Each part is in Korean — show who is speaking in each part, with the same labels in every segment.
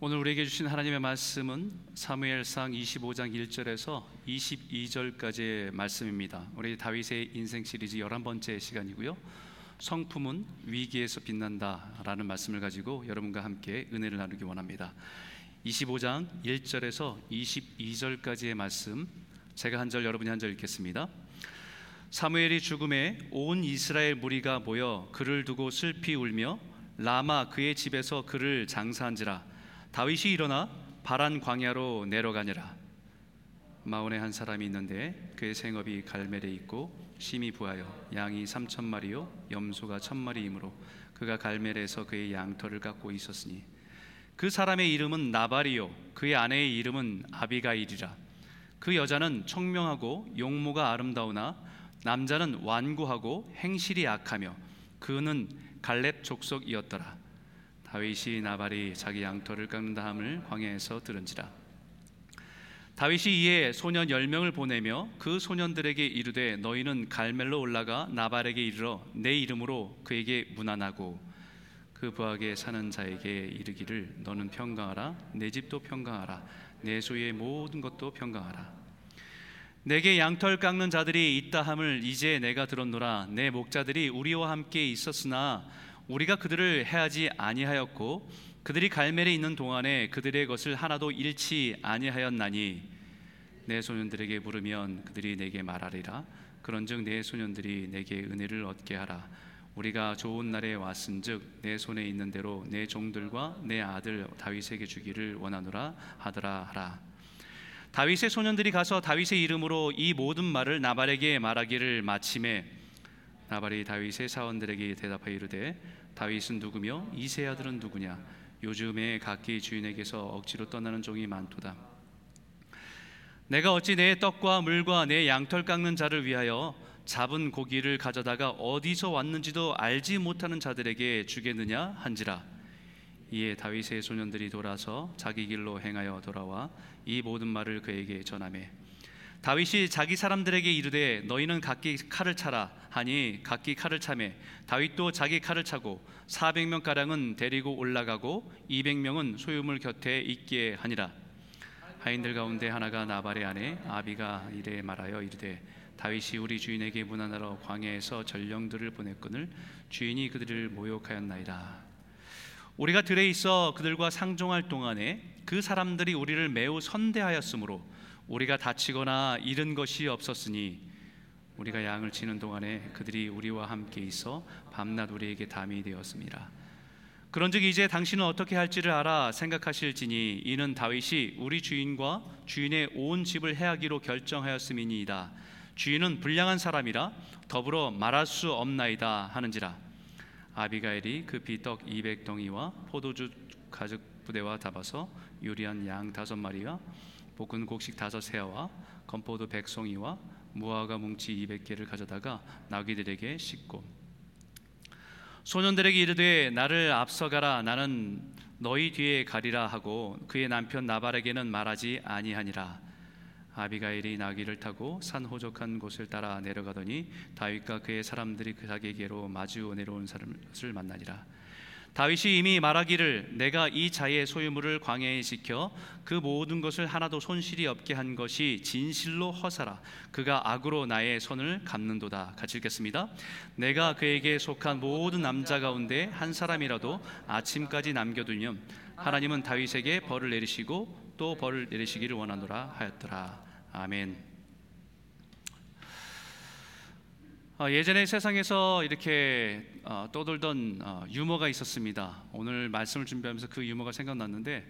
Speaker 1: 오늘 우리에게 주신 하나님의 말씀은 사무엘상 25장 1절에서 22절까지의 말씀입니다. 우리 다윗의 인생 시리즈 11번째 시간이고요. 성품은 위기에서 빛난다라는 말씀을 가지고 여러분과 함께 은혜를 나누기 원합니다. 25장 1절에서 22절까지의 말씀 제가 한 절 여러분이 한 절 읽겠습니다. 사무엘이 죽음에 온 이스라엘 무리가 모여 그를 두고 슬피 울며 라마 그의 집에서 그를 장사한지라 다윗이 일어나 바란 광야로 내려가니라. 마온에 한 사람이 있는데 그의 생업이 갈멜에 있고 심히 부하여 양이 삼천 마리요 염소가 천 마리이므로 그가 갈멜에서 그의 양털을 깎고 있었으니 그 사람의 이름은 나발이요 그의 아내의 이름은 아비가일이라. 그 여자는 청명하고 용모가 아름다우나 남자는 완고하고 행실이 악하며 그는 갈렙 족속이었더라 다윗이 나발이 자기 양털을 깎는 다음을 광야에서 들은지라. 다윗이 이에 소년 열명을 보내며 그 소년들에게 이르되 너희는 갈멜로 올라가 나발에게 이르러 내 이름으로 그에게 문안하고 그 부하게 사는 자에게 이르기를 너는 평강하라. 내 집도 평강하라. 내 소유의 모든 것도 평강하라. 내게 양털 깎는 자들이 있다 함을 이제 내가 들었노라. 내 목자들이 우리와 함께 있었으나 우리가 그들을 해하지 아니하였고 그들이 갈멜에 있는 동안에 그들의 것을 하나도 잃지 아니하였나니 내 소년들에게 물으면 그들이 내게 말하리라. 그런즉 내 소년들이 내게 은혜를 얻게 하라. 우리가 좋은 날에 왔은즉 내 손에 있는 대로 내 종들과 내 아들 다윗에게 주기를 원하노라 하더라 하라. 다윗의 소년들이 가서 다윗의 이름으로 이 모든 말을 나발에게 말하기를 마침에 나발이 다윗의 사원들에게 대답하여 이르되 다윗은 누구며 이세 아들은 누구냐? 요즘에 각기 주인에게서 억지로 떠나는 종이 많도다. 내가 어찌 내 떡과 물과 내 양털 깎는 자를 위하여 잡은 고기를 가져다가 어디서 왔는지도 알지 못하는 자들에게 주겠느냐 한지라? 이에 다윗의 소년들이 돌아서 자기 길로 행하여 돌아와 이 모든 말을 그에게 전하매 다윗이 자기 사람들에게 이르되 너희는 각기 칼을 차라. 하니 각기 칼을 차매. 다윗도 자기 칼을 차고 400명 가량은 데리고 올라가고 200명은 소유물 곁에 있게 하니라. 하인들 가운데 하나가 나발의 아내 아비가 이래 말하여 이르되 다윗이 우리 주인에게 문안하러 광야에서 전령들을 보냈거늘 주인이 그들을 모욕하였나이다. 우리가 들에 있어 그들과 상종할 동안에 그 사람들이 우리를 매우 선대하였으므로 우리가 다치거나 잃은 것이 없었으니 우리가 양을 치는 동안에 그들이 우리와 함께 있어 밤낮 우리에게 담이 되었습니다. 그런즉 이제 당신은 어떻게 할지를 알아 생각하실지니 이는 다윗이 우리 주인과 주인의 온 집을 해하기로 결정하였음이니이다. 주인은 불량한 사람이라 더불어 말할 수 없나이다 하는지라. 아비가일이 급히 떡 200덩이와 포도주 가죽 부대와 잡아서 요리한 양 다섯 마리와 볶은 곡식 다섯 세와 건포도 백송이와 무화과 뭉치 200개를 가져다가 나귀들에게 싣고 소년들에게 이르되 나를 앞서가라. 나는 너희 뒤에 가리라 하고 그의 남편 나발에게는 말하지 아니하니라. 아비가일이 나귀를 타고 산 호적한 곳을 따라 내려가더니 다윗과 그의 사람들이 그 자기에게로 마주 내려온 사람을 만나니라 다윗이 이미 말하기를 내가 이 자의 소유물을 광야에 지켜 그 모든 것을 하나도 손실이 없게 한 것이 진실로 허사라. 그가 악으로 나의 손을 감는도다. 같이 읽겠습니다. 내가 그에게 속한 모든 남자 가운데 한 사람이라도 아침까지 남겨두면 하나님은 다윗에게 벌을 내리시고 또 벌을 내리시기를 원하노라 하였더라. 아멘 어, 예전에 세상에서 이렇게 어, 떠돌던 어, 유머가 있었습니다. 오늘 말씀을 준비하면서 그 유머가 생각났는데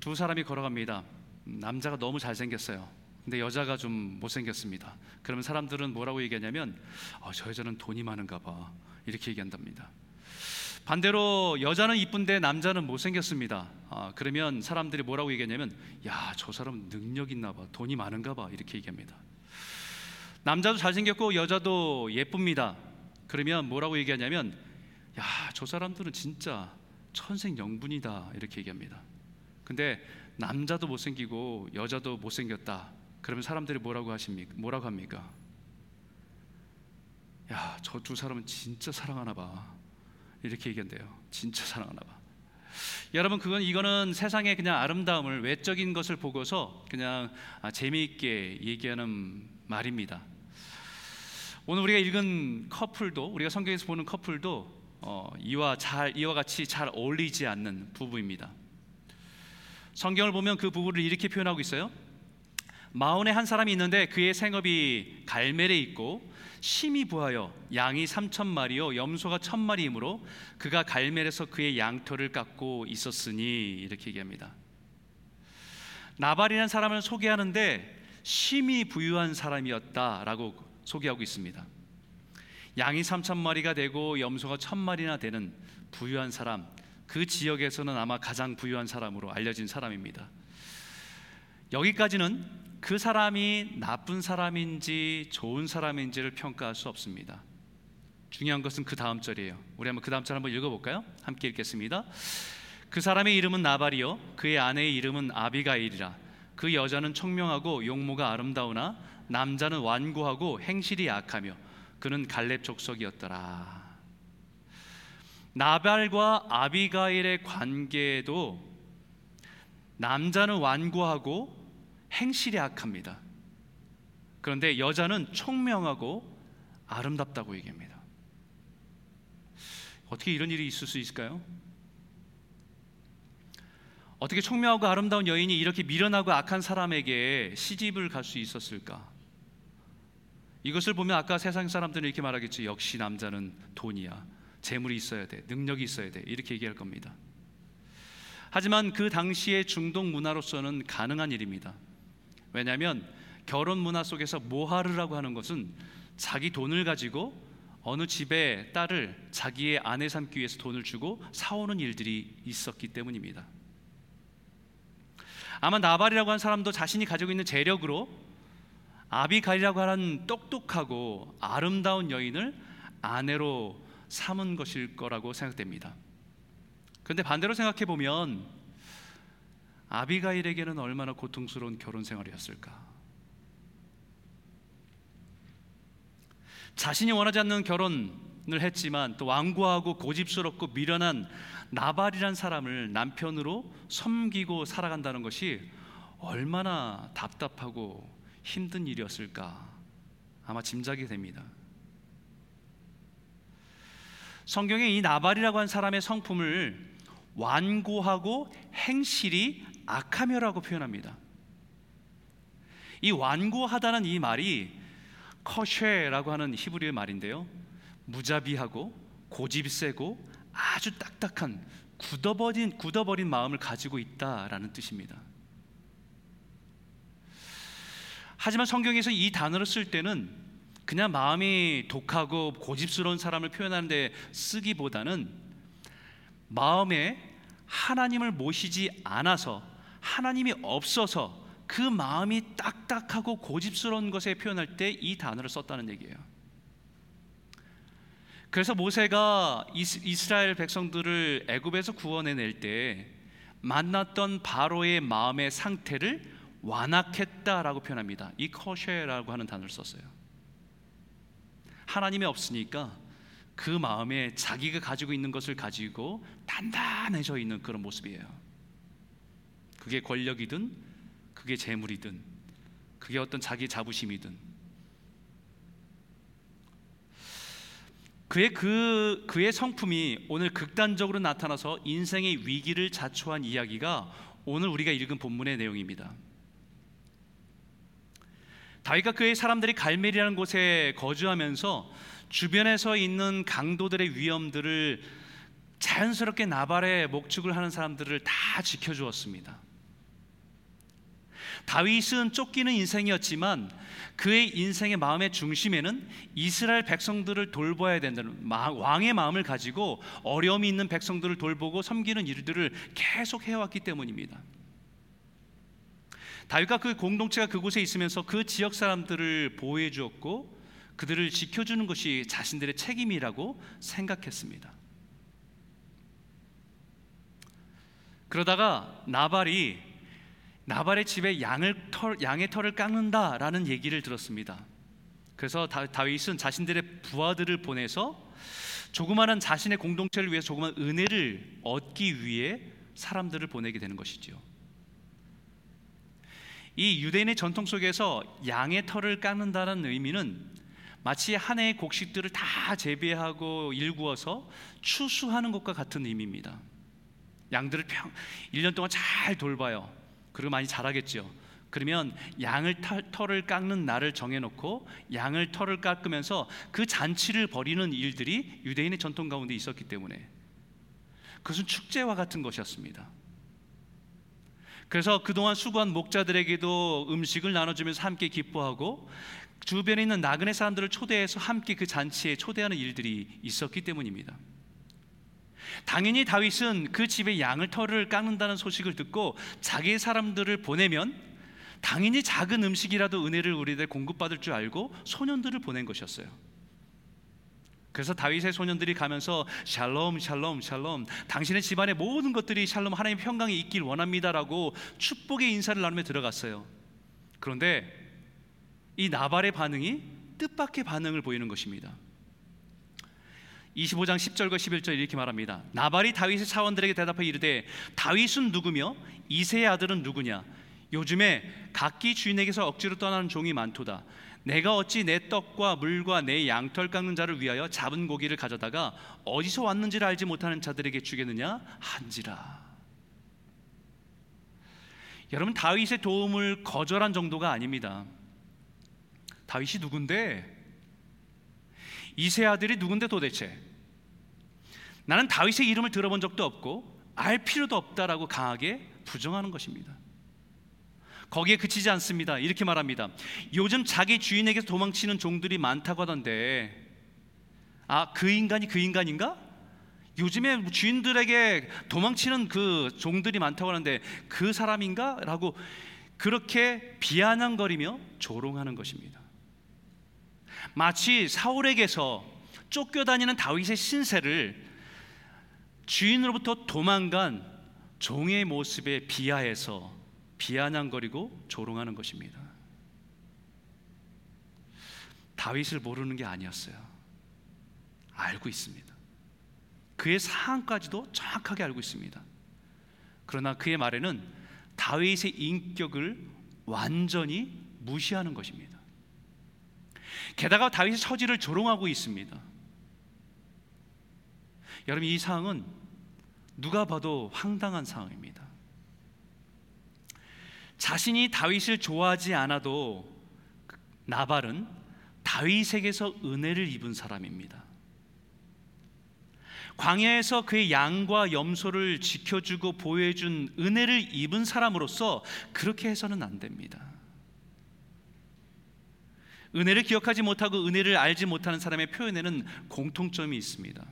Speaker 1: 두 사람이 걸어갑니다. 남자가 너무 잘생겼어요. 근데 여자가 좀 못생겼습니다. 그러면 사람들은 뭐라고 얘기하냐면 어, 저 여자는 돈이 많은가 봐 이렇게 얘기한답니다. 반대로 여자는 이쁜데 남자는 못생겼습니다. 아, 그러면 사람들이 뭐라고 얘기하냐면 야 저 사람 능력 있나 봐 돈이 많은가 봐 이렇게 얘기합니다. 남자도 잘생겼고 여자도 예쁩니다. 그러면 뭐라고 얘기하냐면 야, 저 사람들은 진짜 천생 영분이다 이렇게 얘기합니다. 근데 남자도 못생기고 여자도 못생겼다. 그러면 사람들이 뭐라고 하십니까? 뭐라고 합니까? 야, 저 두 사람은 진짜 사랑하나 봐. 이렇게 얘기한대요. 진짜 사랑하나 봐. 여러분 그건 이거는 세상의 그냥 아름다움을 외적인 것을 보고서 그냥 아, 재미있게 얘기하는 말입니다. 오늘 우리가 읽은 커플도 우리가 성경에서 보는 커플도 어, 이와 잘 이와 같이 잘 어울리지 않는 부부입니다. 성경을 보면 그 부부를 이렇게 표현하고 있어요. 마흔에 한 사람이 있는데 그의 생업이 갈멜에 있고 심히 부하여 양이 삼천 마리요 염소가 천 마리이므로 그가 갈멜에서 그의 양털을 깎고 있었으니 이렇게 얘기합니다. 나발이라는 사람을 소개하는데 심히 부유한 사람이었다라고 소개하고 있습니다. 양이 삼천 마리가 되고 염소가 천 마리나 되는 부유한 사람, 그 지역에서는 아마 가장 부유한 사람으로 알려진 사람입니다. 여기까지는 그 사람이 나쁜 사람인지 좋은 사람인지를 평가할 수 없습니다. 중요한 것은 그 다음 절이에요. 우리 한번 그 다음 절 한번 읽어볼까요? 함께 읽겠습니다. 그 사람의 이름은 나발이요 그의 아내의 이름은 아비가일이라 그 여자는 총명하고 용모가 아름다우나 남자는 완고하고 행실이 약하며 그는 갈렙 족속이었더라. 나발과 아비가일의 관계도 남자는 완고하고 행실이 악합니다. 그런데 여자는 총명하고 아름답다고 얘기합니다. 어떻게 이런 일이 있을 수 있을까요? 어떻게 총명하고 아름다운 여인이 이렇게 미련하고 악한 사람에게 시집을 갈 수 있었을까? 이것을 보면 아까 세상 사람들은 이렇게 말하겠죠. 역시 남자는 돈이야. 재물이 있어야 돼. 능력이 있어야 돼. 이렇게 얘기할 겁니다. 하지만 그 당시의 중동 문화로서는 가능한 일입니다. 왜냐하면 결혼 문화 속에서 모하르라고 하는 것은 자기 돈을 가지고 어느 집에 딸을 자기의 아내 삼기 위해서 돈을 주고 사오는 일들이 있었기 때문입니다. 아마 나발이라고 하는 사람도 자신이 가지고 있는 재력으로 아비갈이라고 하는 똑똑하고 아름다운 여인을 아내로 삼은 것일 거라고 생각됩니다. 그런데 반대로 생각해 보면 아비가일에게는 얼마나 고통스러운 결혼 생활이었을까? 자신이 원하지 않는 결혼을 했지만 또 완고하고 고집스럽고 미련한 나발이란 사람을 남편으로 섬기고 살아간다는 것이 얼마나 답답하고 힘든 일이었을까? 아마 짐작이 됩니다. 성경에 이 나발이라고 한 사람의 성품을 완고하고 행실이 악하며라고 표현합니다. 이 완고하다는 이 말이 커쉐라고 하는 히브리어 말인데요. 무자비하고 고집세고 아주 딱딱한 굳어버린 굳어버린 마음을 가지고 있다라는 뜻입니다. 하지만 성경에서 이 단어를 쓸 때는 그냥 마음이 독하고 고집스러운 사람을 표현하는데 쓰기보다는 마음에 하나님을 모시지 않아서 하나님이 없어서 그 마음이 딱딱하고 고집스러운 것에 표현할 때 이 단어를 썼다는 얘기예요. 그래서 모세가 이스라엘 백성들을 애굽에서 구원해낼 때 만났던 바로의 마음의 상태를 완악했다라고 표현합니다. 이 커쉐라고 하는 단어를 썼어요. 하나님이 없으니까 그 마음에 자기가 가지고 있는 것을 가지고 단단해져 있는 그런 모습이에요. 그게 권력이든 그게 재물이든 그게 어떤 자기 자부심이든 그의 그 그의 성품이 오늘 극단적으로 나타나서 인생의 위기를 자초한 이야기가 오늘 우리가 읽은 본문의 내용입니다. 다윗과 그의 사람들이 갈멜이라는 곳에 거주하면서 주변에서 있는 강도들의 위험들을 자연스럽게 나발의 목축을 하는 사람들을 다 지켜주었습니다. 다윗은 쫓기는 인생이었지만 그의 인생의 마음의 중심에는 이스라엘 백성들을 돌봐야 된다는 왕의 마음을 가지고 어려움이 있는 백성들을 돌보고 섬기는 일들을 계속 해왔기 때문입니다. 다윗과 그 공동체가 그곳에 있으면서 그 지역 사람들을 보호해 주었고 그들을 지켜주는 것이 자신들의 책임이라고 생각했습니다. 그러다가 나발이 나발의 집에 양을 털, 양의 털을 깎는다라는 얘기를 들었습니다. 그래서 다, 윗은 자신들의 부하들을 보내서 조그마한 자신의 공동체를 위해서 조그만 은혜를 얻기 위해 사람들을 보내게 되는 것이지요. 이 유대인의 전통 속에서 양의 털을 깎는다는 의미는 마치 한 해의 곡식들을 다 재배하고 일구어서 추수하는 것과 같은 의미입니다. 양들을 평 1년 동안 잘 돌봐요. 그리고 많이 자라겠죠. 그러면 양을 털을 깎는 날을 정해놓고 양을 털을 깎으면서 그 잔치를 벌이는 일들이 유대인의 전통 가운데 있었기 때문에 그것은 축제와 같은 것이었습니다. 그래서 그동안 수고한 목자들에게도 음식을 나눠주면서 함께 기뻐하고 주변에 있는 나그네 사람들을 초대해서 함께 그 잔치에 초대하는 일들이 있었기 때문입니다. 당연히 다윗은 그 집에 양을 털을 깎는다는 소식을 듣고 자기 사람들을 보내면 당연히 작은 음식이라도 은혜를 우리들 공급받을 줄 알고 소년들을 보낸 것이었어요. 그래서 다윗의 소년들이 가면서 샬롬 샬롬 샬롬 당신의 집안의 모든 것들이 샬롬 하나님 평강이 있길 원합니다라고 축복의 인사를 나누며 들어갔어요. 그런데 이 나발의 반응이 뜻밖의 반응을 보이는 것입니다. 25장 10절과 11절 이렇게 말합니다. 나발이 다윗의 사원들에게 대답해 이르되 다윗은 누구며 이세의 아들은 누구냐? 요즘에 각기 주인에게서 억지로 떠나는 종이 많도다. 내가 어찌 내 떡과 물과 내 양털 깎는 자를 위하여 잡은 고기를 가져다가 어디서 왔는지를 알지 못하는 자들에게 주겠느냐 한지라. 여러분 다윗의 도움을 거절한 정도가 아닙니다. 다윗이 누군데? 이세 아들이 누군데 도대체? 나는 다윗의 이름을 들어본 적도 없고 알 필요도 없다라고 강하게 부정하는 것입니다. 거기에 그치지 않습니다. 이렇게 말합니다. 요즘 자기 주인에게서 도망치는 종들이 많다고 하던데, 아, 그 인간이 그 인간인가? 요즘에 주인들에게 도망치는 그 종들이 많다고 하는데 그 사람인가? 라고 그렇게 비아냥거리며 조롱하는 것입니다. 마치 사울에게서 쫓겨다니는 다윗의 신세를 주인으로부터 도망간 종의 모습에 비하해서 비아냥거리고 조롱하는 것입니다. 다윗을 모르는 게 아니었어요. 알고 있습니다. 그의 상황까지도 정확하게 알고 있습니다. 그러나 그의 말에는 다윗의 인격을 완전히 무시하는 것입니다. 게다가 다윗의 처지를 조롱하고 있습니다. 여러분 이 상황은 누가 봐도 황당한 상황입니다. 자신이 다윗을 좋아하지 않아도 나발은 다윗에게서 은혜를 입은 사람입니다. 광야에서 그의 양과 염소를 지켜주고 보호해준 은혜를 입은 사람으로서 그렇게 해서는 안 됩니다. 은혜를 기억하지 못하고 은혜를 알지 못하는 사람의 표현에는 공통점이 있습니다.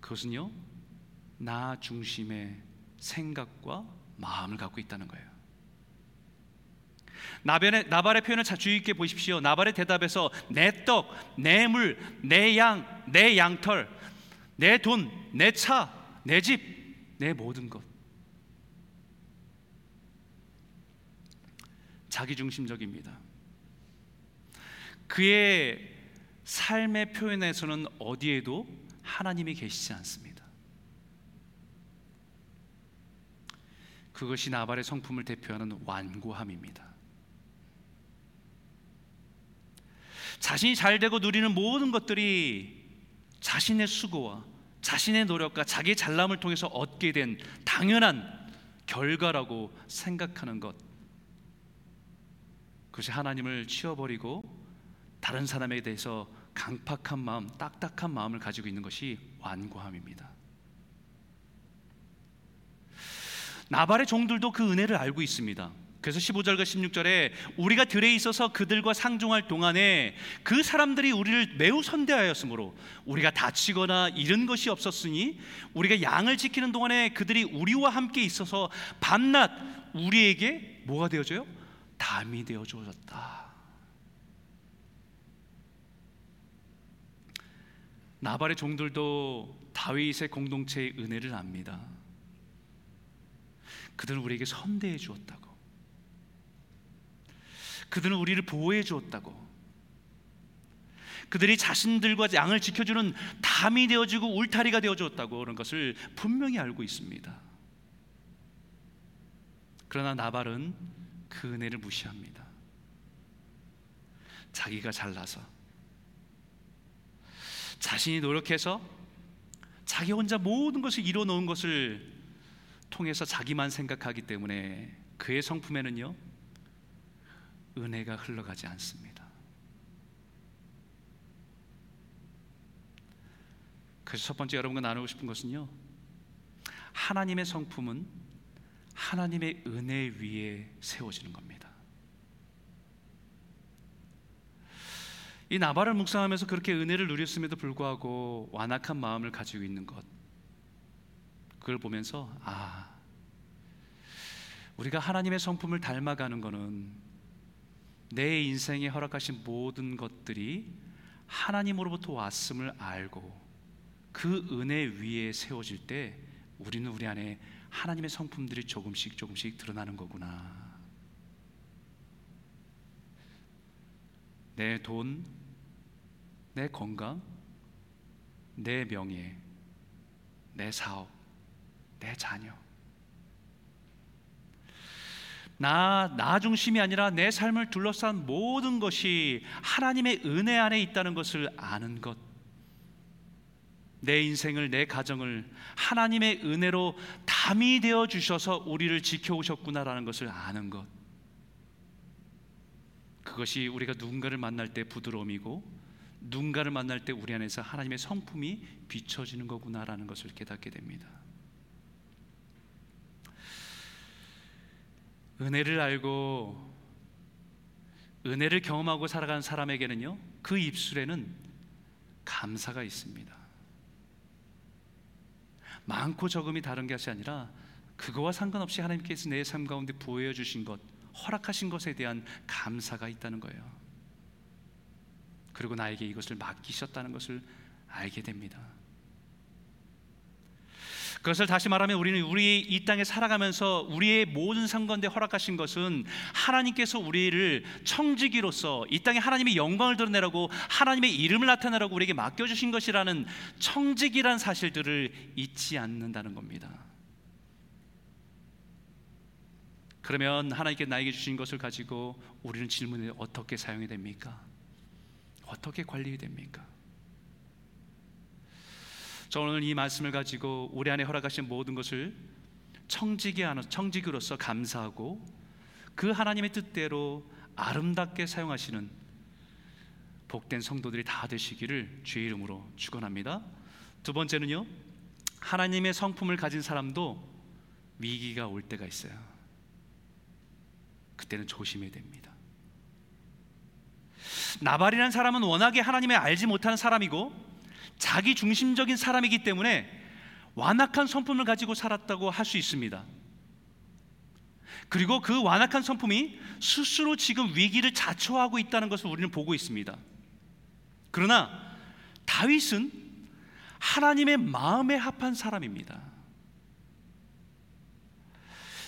Speaker 1: 그것은요, 나 중심의 생각과 마음을 갖고 있다는 거예요. 나발의, 나발의 표현을 주의 깊게 보십시오. 나발의 대답에서 내 떡, 내 물, 내 양, 내 양털, 내 돈, 내 차, 내 집, 내 모든 것. 자기중심적입니다. 그의 삶의 표현에서는 어디에도 하나님이 계시지 않습니다. 그것이 나발의 성품을 대표하는 완고함입니다. 자신이 잘 되고 누리는 모든 것들이 자신의 수고와 자신의 노력과 자기의 잘남을 통해서 얻게 된 당연한 결과라고 생각하는 것. 그것이 하나님을 치워버리고 다른 사람에 대해서 강팍한 마음, 딱딱한 마음을 가지고 있는 것이 완고함입니다. 나발의 종들도 그 은혜를 알고 있습니다. 그래서 15절과 16절에 우리가 들에 있어서 그들과 상종할 동안에 그 사람들이 우리를 매우 선대하였으므로 우리가 다치거나 잃은 것이 없었으니 우리가 양을 지키는 동안에 그들이 우리와 함께 있어서 밤낮 우리에게 뭐가 되어져요? 담이 되어 주어졌다. 나발의 종들도 다윗의 공동체의 은혜를 압니다. 그들은 우리에게 선대해 주었다고. 그들은 우리를 보호해 주었다고. 그들이 자신들과 양을 지켜주는 담이 되어주고 울타리가 되어 주었다고 그런 것을 분명히 알고 있습니다. 그러나 나발은 그 은혜를 무시합니다. 자기가 잘나서 자신이 노력해서 자기 혼자 모든 것을 이뤄놓은 것을 통해서 자기만 생각하기 때문에 그의 성품에는요 은혜가 흘러가지 않습니다. 그래서 첫 번째 여러분과 나누고 싶은 것은요 하나님의 성품은 하나님의 은혜 위에 세워지는 겁니다. 이 나발을 묵상하면서 그렇게 은혜를 누렸음에도 불구하고 완악한 마음을 가지고 있는 것 그걸 보면서 아 우리가 하나님의 성품을 닮아가는 것은 내 인생에 허락하신 모든 것들이 하나님으로부터 왔음을 알고 그 은혜 위에 세워질 때 우리는 우리 안에 하나님의 성품들이 조금씩 조금씩 드러나는 거구나. 내 돈, 내 건강, 내 명예, 내 사업, 내 자녀. 나, 나 중심이 아니라 내 삶을 둘러싼 모든 것이 하나님의 은혜 안에 있다는 것을 아는 것. 내 인생을, 내 가정을 하나님의 은혜로 담이 되어 주셔서 우리를 지켜오셨구나라는 것을 아는 것. 그것이 우리가 누군가를 만날 때 부드러움이고 누군가를 만날 때 우리 안에서 하나님의 성품이 비춰지는 거구나라는 것을 깨닫게 됩니다. 은혜를 알고 은혜를 경험하고 살아가는 사람에게는요, 그 입술에는 감사가 있습니다. 많고 적음이 다른 것이 아니라 그거와 상관없이 하나님께서 내 삶 가운데 보여 주신 것, 허락하신 것에 대한 감사가 있다는 거예요. 그리고 나에게 이것을 맡기셨다는 것을 알게 됩니다. 그것을 다시 말하면 우리는 우리 이 땅에 살아가면서 우리의 모든 상관대 허락하신 것은 하나님께서 우리를 청지기로서 이 땅에 하나님의 영광을 드러내라고 하나님의 이름을 나타내라고 우리에게 맡겨주신 것이라는 청지기란 사실들을 잊지 않는다는 겁니다. 그러면 하나님께 나에게 주신 것을 가지고 우리는 질문에 어떻게 사용이 됩니까? 어떻게 관리 됩니까? 저 오늘 이 말씀을 가지고 우리 안에 허락하신 모든 것을 청지기 청지기로서 감사하고 그 하나님의 뜻대로 아름답게 사용하시는 복된 성도들이 다 되시기를 주의 이름으로 축원합니다. 두 번째는요. 하나님의 성품을 가진 사람도 위기가 올 때가 있어요. 그때는 조심해야 됩니다. 나발이라는 사람은 워낙에 하나님을 알지 못하는 사람이고 자기 중심적인 사람이기 때문에 완악한 성품을 가지고 살았다고 할 수 있습니다. 그리고 그 완악한 성품이 스스로 지금 위기를 자초하고 있다는 것을 우리는 보고 있습니다. 그러나 다윗은 하나님의 마음에 합한 사람입니다.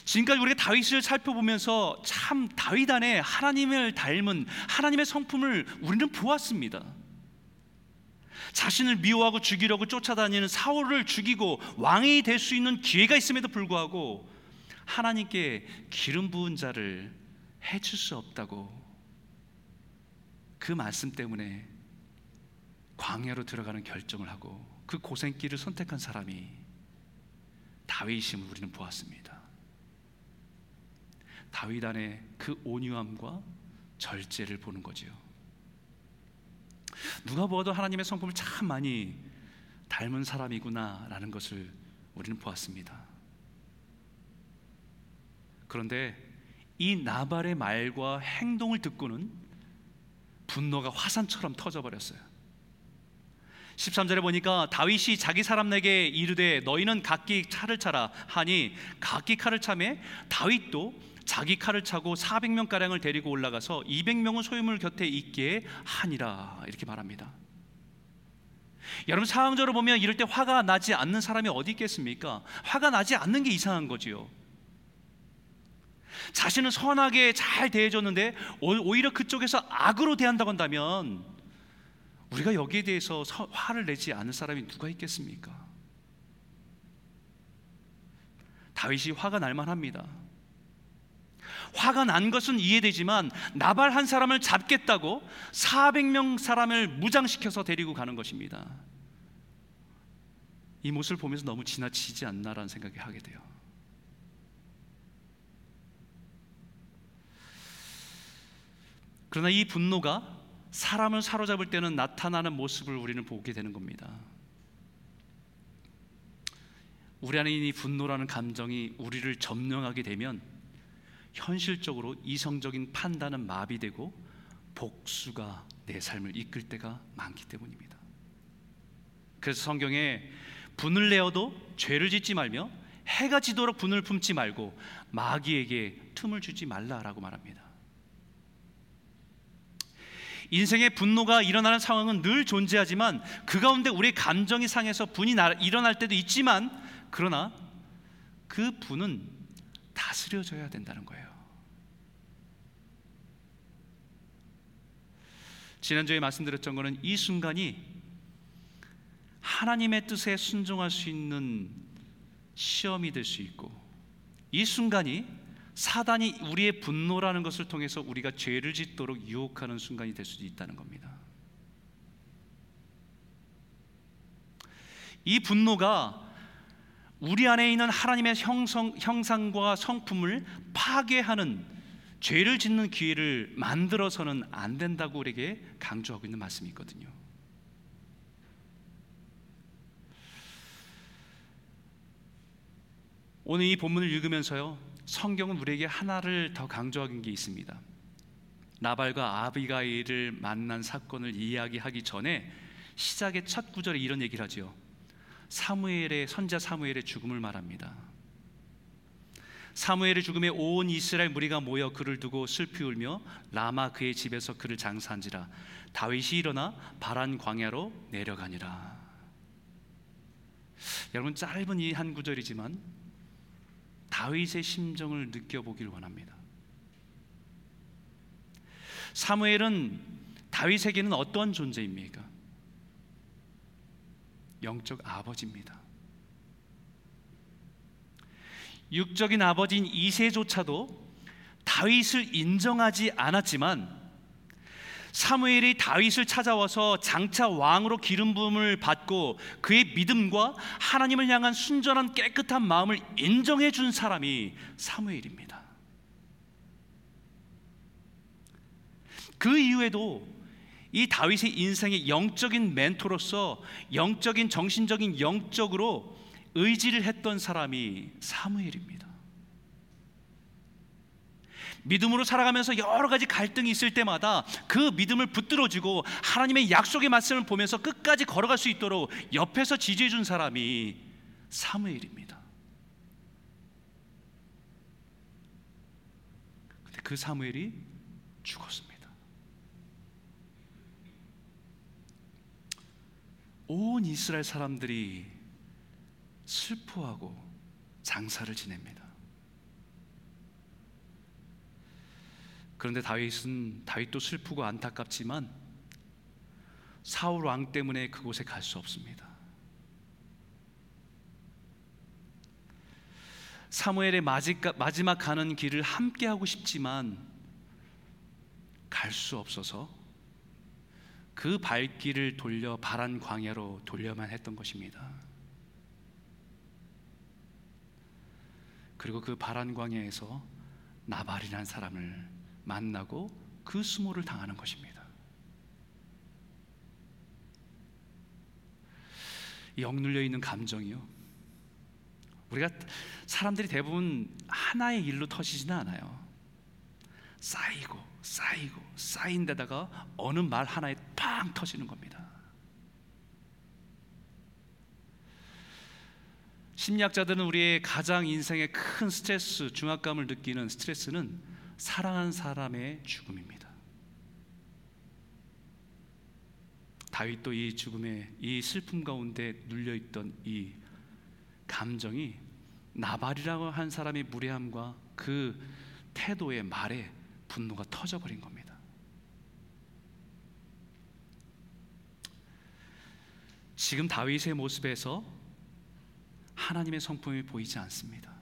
Speaker 1: 지금까지 우리가 다윗을 살펴보면서 참 다윗 안에 하나님을 닮은 하나님의 성품을 우리는 보았습니다. 자신을 미워하고 죽이려고 쫓아다니는 사울을 죽이고 왕이 될 수 있는 기회가 있음에도 불구하고 하나님께 기름 부은 자를 해칠 수 없다고 그 말씀 때문에 광야로 들어가는 결정을 하고 그 고생길을 선택한 사람이 다윗임을 우리는 보았습니다. 다윗 안에 그 온유함과 절제를 보는 거지요. 누가 보아도 하나님의 성품을 참 많이 닮은 사람이구나라는 것을 우리는 보았습니다. 그런데 이 나발의 말과 행동을 듣고는 분노가 화산처럼 터져버렸어요. 13절에 보니까 다윗이 자기 사람에게 이르되 너희는 각기 차를 차라 하니 각기 칼을 차매 다윗도 자기 칼을 차고 400명 가량을 데리고 올라가서 200명은 소유물 곁에 있게 하니라 이렇게 말합니다. 여러분 상황적으로 보면 이럴 때 화가 나지 않는 사람이 어디 있겠습니까? 화가 나지 않는 게 이상한 거지요. 자신은 선하게 잘 대해줬는데 오히려 그쪽에서 악으로 대한다고 한다면 우리가 여기에 대해서 화를 내지 않을 사람이 누가 있겠습니까? 다윗이 화가 날 만합니다. 화가 난 것은 이해되지만 나발 한 사람을 잡겠다고 400명 사람을 무장시켜서 데리고 가는 것입니다. 이 모습을 보면서 너무 지나치지 않나라는 생각이 하게 돼요. 그러나 이 분노가 사람을 사로잡을 때는 나타나는 모습을 우리는 보게 되는 겁니다. 우리 안에 이 분노라는 감정이 우리를 점령하게 되면 현실적으로 이성적인 판단은 마비되고 복수가 내 삶을 이끌 때가 많기 때문입니다. 그래서 성경에 분을 내어도 죄를 짓지 말며 해가 지도록 분을 품지 말고 마귀에게 틈을 주지 말라라고 말합니다. 인생의 분노가 일어나는 상황은 늘 존재하지만 그 가운데 우리의 감정이 상해서 분이 일어날 때도 있지만 그러나 그 분은 다스려져야 된다는 거예요. 지난주에 말씀드렸던 것은 이 순간이 하나님의 뜻에 순종할 수 있는 시험이 될 수 있고 이 순간이 사단이 우리의 분노라는 것을 통해서 우리가 죄를 짓도록 유혹하는 순간이 될 수도 있다는 겁니다. 이 분노가 우리 안에 있는 하나님의 형성, 형상과 성품을 파괴하는 죄를 짓는 기회를 만들어서는 안 된다고 우리에게 강조하고 있는 말씀이 있거든요. 오늘 이 본문을 읽으면서요. 성경은 우리에게 하나를 더 강조하는 게 있습니다. 나발과 아비가일을 만난 사건을 이야기하기 전에 시작의 첫 구절에 이런 얘기를 하지요. 사무엘의 선자 사무엘의 죽음을 말합니다. 사무엘의 죽음에 온 이스라엘 무리가 모여 그를 두고 슬피 울며 라마 그의 집에서 그를 장사한지라 다윗이 일어나 바란 광야로 내려가니라. 여러분 짧은 이 한 구절이지만 다윗의 심정을 느껴보기를 원합니다. 사무엘은 다윗에게는 어떤 존재입니까? 영적 아버지입니다. 육적인 아버지인 이세조차도 다윗을 인정하지 않았지만 사무엘이 다윗을 찾아와서 장차 왕으로 기름 부음을 받고 그의 믿음과 하나님을 향한 순전한 깨끗한 마음을 인정해 준 사람이 사무엘입니다. 그 이후에도 이 다윗의 인생의 영적인 멘토로서 영적인 정신적인 영적으로 의지를 했던 사람이 사무엘입니다. 믿음으로 살아가면서 여러 가지 갈등이 있을 때마다 그 믿음을 붙들어 주고 하나님의 약속의 말씀을 보면서 끝까지 걸어갈 수 있도록 옆에서 지지해 준 사람이 사무엘입니다. 근데 그 사무엘이 죽었습니다. 온 이스라엘 사람들이 슬퍼하고 장사를 지냅니다. 그런데 다윗은 다윗도 슬프고 안타깝지만 사울 왕 때문에 그곳에 갈 수 없습니다. 사무엘의 마지막 가는 길을 함께 하고 싶지만 갈 수 없어서 그 발길을 돌려 바란 광야로 돌려만 했던 것입니다. 그리고 그 바란 광야에서 나발이라는 사람을 만나고 그 수모를 당하는 것입니다. 이 억눌려 있는 감정이요. 우리가 사람들이 대부분 하나의 일로 터지지는 않아요. 쌓이고 쌓이고 쌓인 데다가 어느 말 하나에 팡 터지는 겁니다. 심리학자들은 우리의 가장 인생의 큰 스트레스, 중압감을 느끼는 스트레스는 사랑한 사람의 죽음입니다. 다윗도 이 죽음의 이 슬픔 가운데 눌려 있던 이 감정이 나발이라고 한 사람의 무례함과 그 태도의 말에 분노가 터져버린 겁니다. 지금 다윗의 모습에서 하나님의 성품이 보이지 않습니다.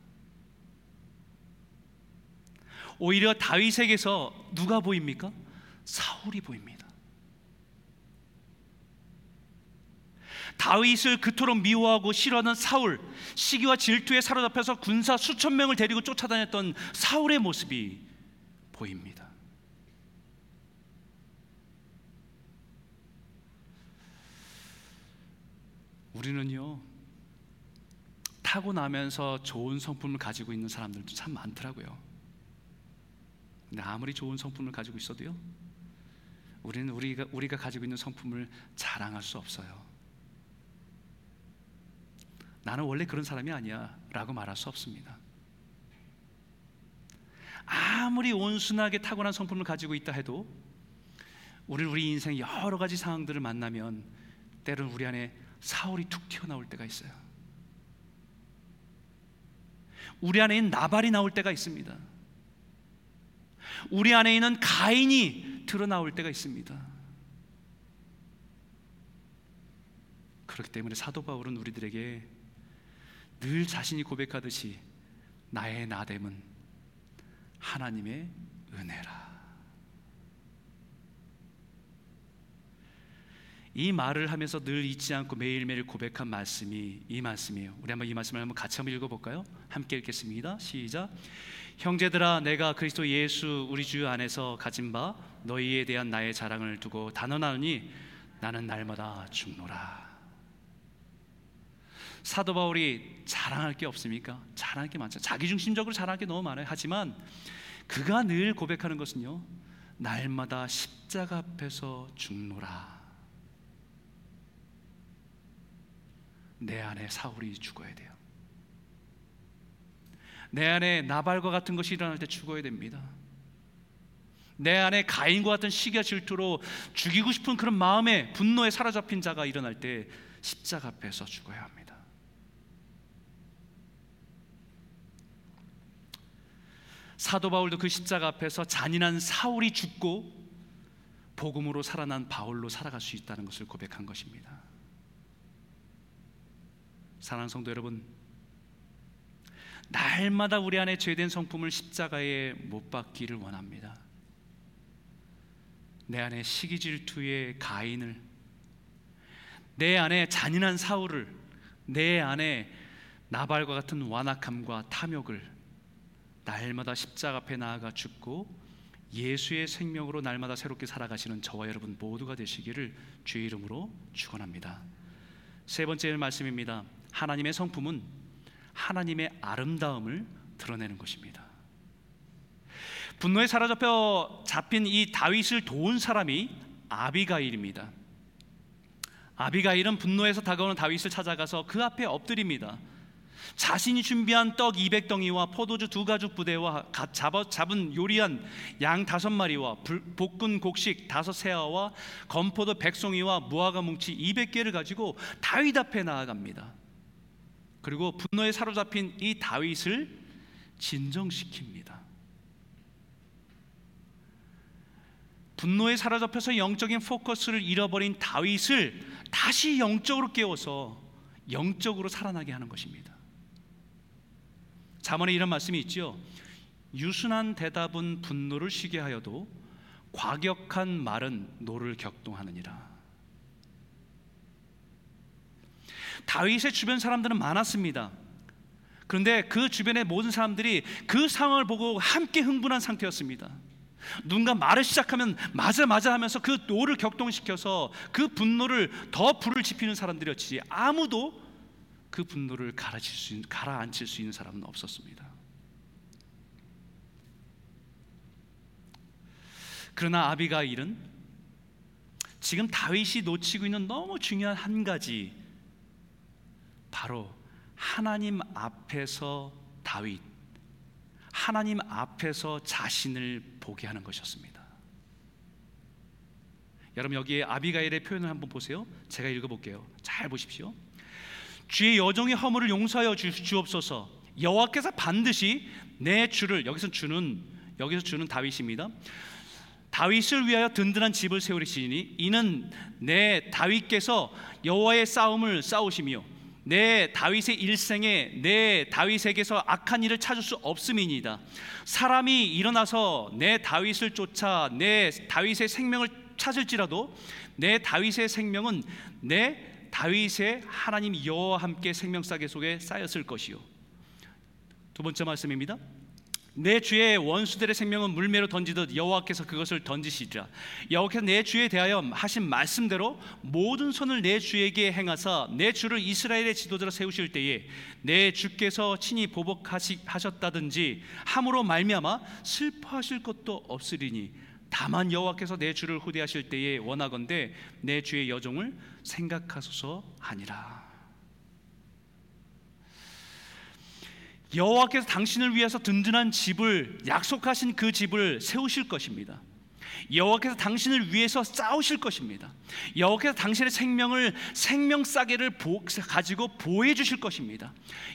Speaker 1: 오히려 다윗에게서 누가 보입니까? 사울이 보입니다. 다윗을 그토록 미워하고 싫어하는 사울, 시기와 질투에 사로잡혀서 군사 수천 명을 데리고 쫓아다녔던 사울의 모습이 보입니다. 우리는요, 타고나면서 좋은 성품을 가지고 있는 사람들도 참 많더라고요. 근데 아무리 좋은 성품을 가지고 있어도요, 우리는 우리가, 우리가 가지고 있는 성품을 자랑할 수 없어요. 나는 원래 그런 사람이 아니야 라고 말할 수 없습니다. 아무리 온순하게 타고난 성품을 가지고 있다 해도 우리 우리 인생 여러 가지 상황들을 만나면 때로는 우리 안에 사울이 툭 튀어나올 때가 있어요. 우리 안에 있는 나발이 나올 때가 있습니다. 우리 안에 있는 가인이 드러나올 때가 있습니다. 그렇기 때문에 사도 바울은 우리들에게 늘 자신이 고백하듯이 나의 나됨은 하나님의 은혜라. 이 말을 하면서 늘 잊지 않고 매일매일 고백한 말씀이 이 말씀이에요. 우리 한번 이 말씀을 한번 같이 한번 읽어볼까요? 함께 읽겠습니다. 시작. 형제들아, 내가 그리스도 예수 우리 주 안에서 가진 바 너희에 대한 나의 자랑을 두고 단언하노니 나는 날마다 죽노라. 사도 바울이 자랑할 게 없습니까? 자랑할 게 많죠. 자기중심적으로 자랑할 게 너무 많아요. 하지만 그가 늘 고백하는 것은요. 날마다 십자가 앞에서 죽노라. 내 안에 사울이 죽어야 돼요. 내 안에 나발과 같은 것이 일어날 때 죽어야 됩니다. 내 안에 가인과 같은 시기와 질투로 죽이고 싶은 그런 마음에 분노에 사로잡힌 자가 일어날 때 십자가 앞에서 죽어야 합니다. 사도 바울도 그 십자가 앞에서 잔인한 사울이 죽고 복음으로 살아난 바울로 살아갈 수 있다는 것을 고백한 것입니다. 사랑하는 성도 여러분, 날마다 우리 안에 죄된 성품을 십자가에 못 박기를 원합니다. 내 안에 시기 질투의 가인을 내 안에 잔인한 사울을 내 안에 나발과 같은 완악함과 탐욕을 날마다 십자가 앞에 나아가 죽고 예수의 생명으로 날마다 새롭게 살아가시는 저와 여러분 모두가 되시기를 주의 이름으로 축원합니다. 세 번째 말씀입니다. 하나님의 성품은 하나님의 아름다움을 드러내는 것입니다. 분노에 사로잡혀 잡힌 이 다윗을 도운 사람이 아비가일입니다. 아비가일은 분노에서 다가오는 다윗을 찾아가서 그 앞에 엎드립니다. 자신이 준비한 떡 200덩이와 포도주 두 가죽 부대와 잡은 요리한 양 다섯 마리와 볶은 곡식 다섯 세아와 건포도 백송이와 무화과 뭉치 200개를 가지고 다윗 앞에 나아갑니다. 그리고 분노에 사로잡힌 이 다윗을 진정시킵니다. 분노에 사로잡혀서 영적인 포커스를 잃어버린 다윗을 다시 영적으로 깨워서 영적으로 살아나게 하는 것입니다. 잠언에 이런 말씀이 있죠. 유순한 대답은 분노를 쉬게 하여도 과격한 말은 노를 격동하느니라. 다윗의 주변 사람들은 많았습니다. 그런데 그 주변의 모든 사람들이 그 상황을 보고 함께 흥분한 상태였습니다. 누군가 말을 시작하면 맞아 맞아 하면서 그 노를 격동시켜서 그 분노를 더 불을 지피는 사람들이었지 아무도 그 분노를 가라앉힐 수 있는, 가라앉힐 수 있는 사람은 없었습니다. 그러나 아비가일은 지금 다윗이 놓치고 있는 너무 중요한 한 가지 바로 하나님 앞에서 다윗 하나님 앞에서 자신을 보게 하는 것이었습니다. 여러분 여기에 아비가일의 표현을 한번 보세요. 제가 읽어 볼게요. 잘 보십시오. 주의 여정의 허물을 용서하여 주옵소서. 여호와께서 반드시 내 주를 여기서 주는 여기서 주는 다윗입니다. 다윗을 위하여 든든한 집을 세우리시니 이는 내 다윗께서 여호와의 싸움을 싸우시며 내 다윗의 일생에 내 다윗에게서 악한 일을 찾을 수 없음이니이다. 사람이 일어나서 내 다윗을 쫓아 내 다윗의 생명을 찾을지라도 내 다윗의 생명은 내 다윗의 하나님 여호와 함께 생명싸개 속에 쌓였을 것이요. 두 번째 말씀입니다. 내 주의 원수들의 생명은 물매로 던지듯 여호와께서 그것을 던지시리라 여호와께서 내 주에 대하여 하신 말씀대로 모든 손을 내 주에게 행하사 내 주를 이스라엘의 지도자로 세우실 때에 내 주께서 친히 보복하셨다든지 함으로 말미암아 슬퍼하실 것도 없으리니 다만 여호와께서 내 주를 후대하실 때에 원하건대 내 주의 여종을 생각하소서 하니라 여호와께서 당신을 위해서 든든한 집을 약속하신 그 집을 세우실 것입니다. 여호와께서 당신을 위해서 싸우실 것입니다. 여호와께서 당신의 생명을 생명 싸개를 가지고 보호해 주실 것입니다.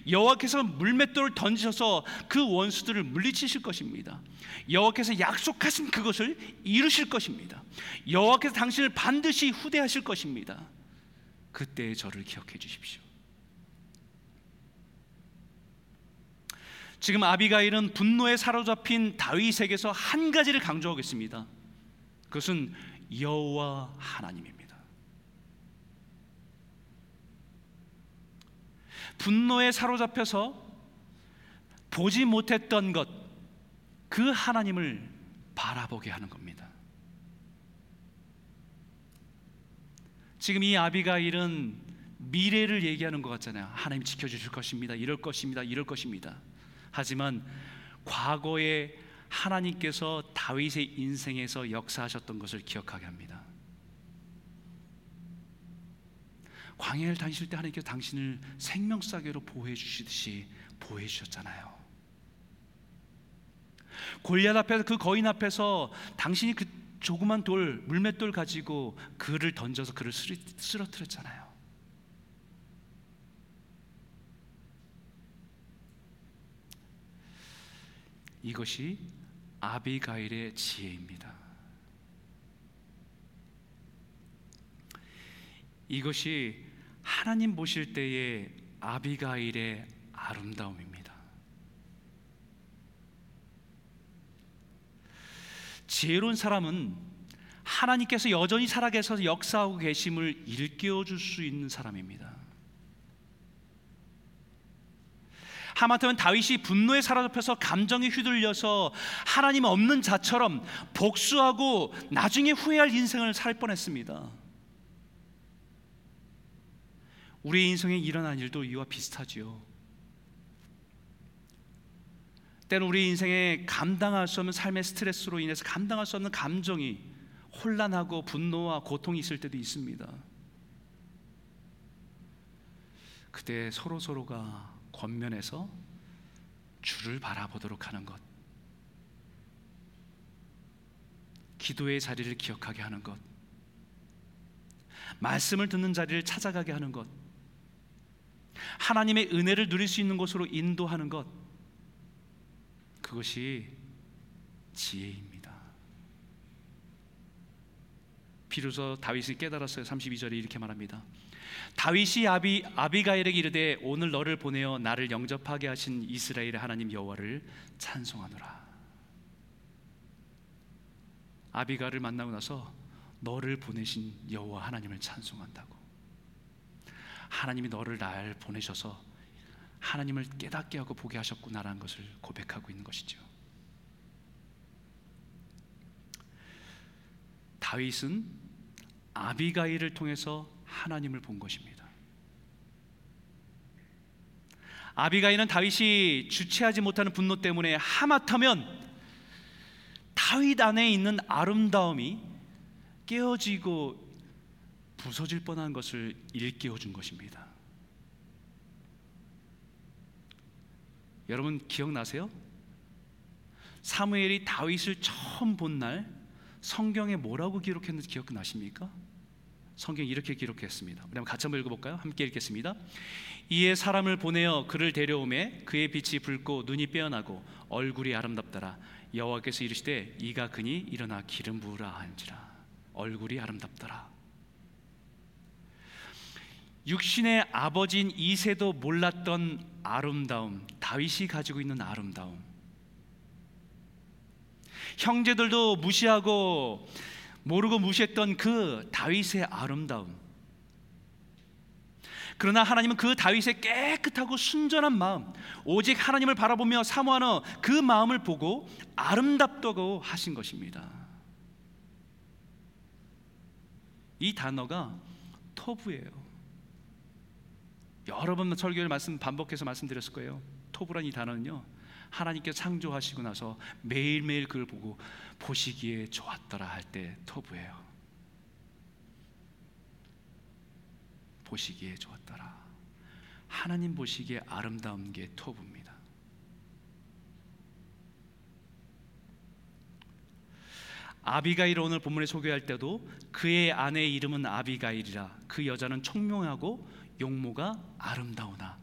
Speaker 1: 여호와께서 물맷돌을 던지셔서 그 원수들을 물리치실 것입니다. 여호와께서 약속하신 그것을 이루실 것입니다. 여호와께서 당신을 반드시 후대하실 것입니다. 그때의 저를 기억해 주십시오. 지금 아비가일은 분노에 사로잡힌 다윗에게서 한 가지를 강조하겠습니다. 그것은 여호와 하나님입니다. 분노에 사로잡혀서 보지 못했던 것, 그 하나님을 바라보게 하는 겁니다. 지금 이 아비가일은 미래를 얘기하는 것 같잖아요. 하나님 지켜주실 것입니다. 이럴 것입니다. 이럴 것입니다. 하지만 과거에 하나님께서 다윗의 인생에서 역사하셨던 것을 기억하게 합니다. 광야를 다니실 때 하나님께서 당신을 생명싸개로 보호해 주시듯이 보호해 주셨잖아요. 골리앗 앞에서 그 거인 앞에서 당신이 그 조그만 돌 물맷돌 가지고 그를 던져서 그를 쓰러뜨렸잖아요. 이것이 아비가일의 지혜입니다. 이것이 하나님 보실 때의 아비가일의 아름다움입니다. 지혜로운 사람은 하나님께서 여전히 살아계셔서 역사하고 계심을 일깨워 줄 수 있는 사람입니다. 하마터면 다윗이 분노에 사로잡혀서 감정에 휘둘려서 하나님 없는 자처럼 복수하고 나중에 후회할 인생을 살 뻔했습니다. 우리 인생에 일어난 일도 이와 비슷하지요. 때는 우리 인생에 감당할 수 없는 삶의 스트레스로 인해서 감당할 수 없는 감정이 혼란하고 분노와 고통이 있을 때도 있습니다. 그때 서로 서로가 권면해서 주를 바라보도록 하는 것. 기도의 자리를 기억하게 하는 것. 말씀을 듣는 자리를 찾아가게 하는 것. 하나님의 은혜를 누릴 수 있는 곳으로 인도하는 것. 그것이 지혜입니다. 비로소 다윗이 깨달았어요. 32절에 이렇게 말합니다. 다윗이 아비 아비가일에게 이르되 오늘 너를 보내어 나를 영접하게 하신 이스라엘의 하나님 여호와를 찬송하노라. 아비가를 만나고 나서 너를 보내신 여호와 하나님을 찬송한다고. 하나님이 너를 날 보내셔서 하나님을 깨닫게 하고 보게 하셨구나라는 것을 고백하고 있는 것이죠. 다윗은 아비가일을 통해서 하나님을 본 것입니다. 아비가이는 다윗이 주체하지 못하는 분노 때문에 하마터면 다윗 안에 있는 아름다움이 깨어지고 부서질 뻔한 것을 일깨워 준 것입니다. 여러분 기억나세요? 사무엘이 다윗을 처음 본 날 성경에 뭐라고 기록했는지 기억나십니까? 성경 이렇게 기록했습니다. 우리 같이 한번 읽어볼까요? 함께 읽겠습니다. 이에 사람을 보내어 그를 데려오매 그의 빛이 붉고 눈이 빼어나고 얼굴이 아름답더라. 여호와께서 이르시되 이가 그니 일어나 기름 부으라 한지라. 얼굴이 아름답더라. 육신의 아버지인 이세도 몰랐던 아름다움, 다윗이 가지고 있는 아름다움. 형제들도 무시하고 모르고 무시했던 그 다윗의 아름다움. 그러나 하나님은 그 다윗의 깨끗하고 순전한 마음, 오직 하나님을 바라보며 사모하는 그 마음을 보고 아름답다고 하신 것입니다. 이 단어가 토부예요. 여러 번 설교를 말씀 반복해서 말씀드렸을 거예요. 토부란 이 단어는요. 하나님께 창조하시고 나서 매일매일 그걸 보고 보시기에 좋았더라 할 때 토부예요. 보시기에 좋았더라. 하나님 보시기에 아름다운 게 토부입니다. 아비가일 오늘 본문에 소개할 때도 그의 아내의 이름은 아비가일이라 그 여자는 총명하고 용모가 아름다우나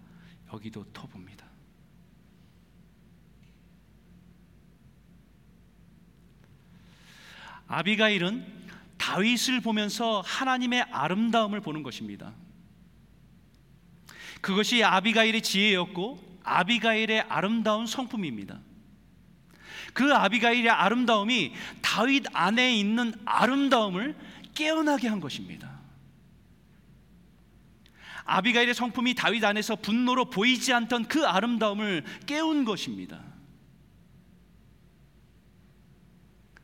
Speaker 1: 여기도 토부입니다. 아비가일은 다윗을 보면서 하나님의 아름다움을 보는 것입니다. 그것이 아비가일의 지혜였고 아비가일의 아름다운 성품입니다. 그 아비가일의 아름다움이 다윗 안에 있는 아름다움을 깨어나게 한 것입니다. 아비가일의 성품이 다윗 안에서 분노로 보이지 않던 그 아름다움을 깨운 것입니다.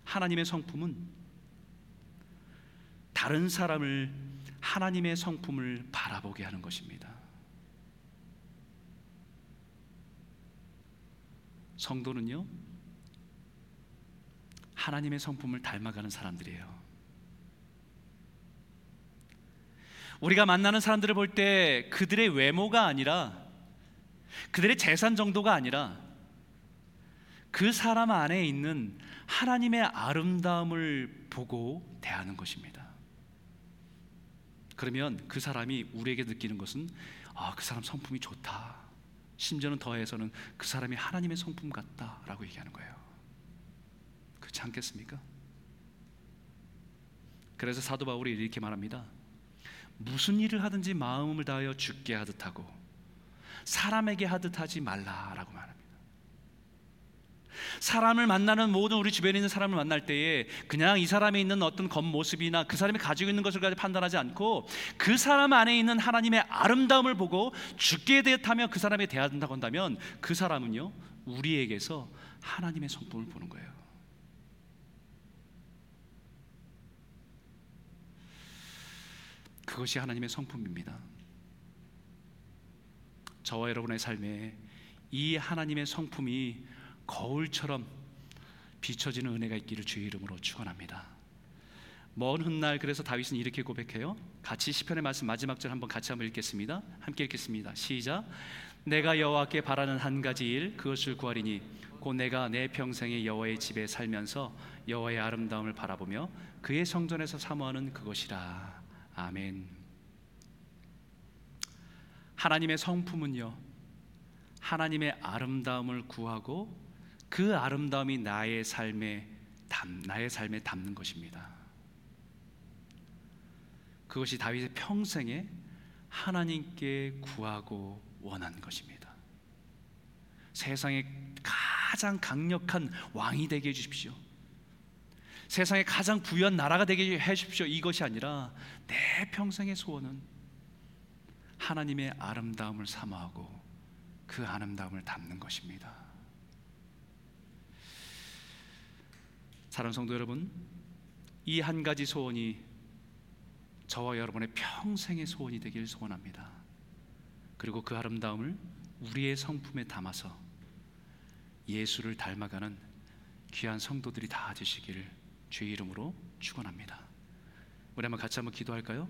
Speaker 1: 하나님의 성품은 다른 사람을 하나님의 성품을 바라보게 하는 것입니다. 성도는요, 하나님의 성품을 닮아가는 사람들이에요. 우리가 만나는 사람들을 볼 때 그들의 외모가 아니라 그들의 재산 정도가 아니라 그 사람 안에 있는 하나님의 아름다움을 보고 대하는 것입니다. 그러면 그 사람이 우리에게 느끼는 것은 아, 그 사람 성품이 좋다. 심지어는 더해서는 그 사람이 하나님의 성품 같다라고 얘기하는 거예요. 그렇지 않겠습니까? 그래서 사도 바울이 이렇게 말합니다. 무슨 일을 하든지 마음을 다하여 죽게 하듯 하고 사람에게 하듯 하지 말라라고 말합니다. 사람을 만나는 모든 우리 주변에 있는 사람을 만날 때에 그냥 이 사람에 있는 어떤 겉모습이나 그 사람이 가지고 있는 것을 가지고 판단하지 않고 그 사람 안에 있는 하나님의 아름다움을 보고 죽게 되었다며 그 사람에 대한다고 한다면 그 사람은요 우리에게서 하나님의 성품을 보는 거예요. 그것이 하나님의 성품입니다. 저와 여러분의 삶에 이 하나님의 성품이 거울처럼 비춰지는 은혜가 있기를 주의 이름으로 축원합니다. 먼 훗날 그래서 다윗은 이렇게 고백해요. 같이 시편의 말씀 마지막 절 한번 같이 한번 읽겠습니다. 함께 읽겠습니다. 시작. 내가 여호와께 바라는 한 가지 일 그것을 구하리니 곧 내가 내 평생에 여호와의 집에 살면서 여호와의 아름다움을 바라보며 그의 성전에서 사모하는 그것이라. 아멘. 하나님의 성품은요. 하나님의 아름다움을 구하고 그 아름다움이 나의 삶에 담, 나의 삶에 담는 것입니다. 그것이 다윗의 평생에 하나님께 구하고 원한 것입니다. 세상에 가장 강력한 왕이 되게 해 주십시오. 세상에 가장 부유한 나라가 되게 해 주십시오. 이것이 아니라 내 평생의 소원은 하나님의 아름다움을 사모하고 그 아름다움을 담는 것입니다. 사랑 성도 여러분, 이 한 가지 소원이 저와 여러분의 평생의 소원이 되길 소원합니다. 그리고 그 아름다움을 우리의 성품에 담아서 예수를 닮아가는 귀한 성도들이 다 되시기를 주의 이름으로 축원합니다. 우리 한번 같이 한번 기도할까요?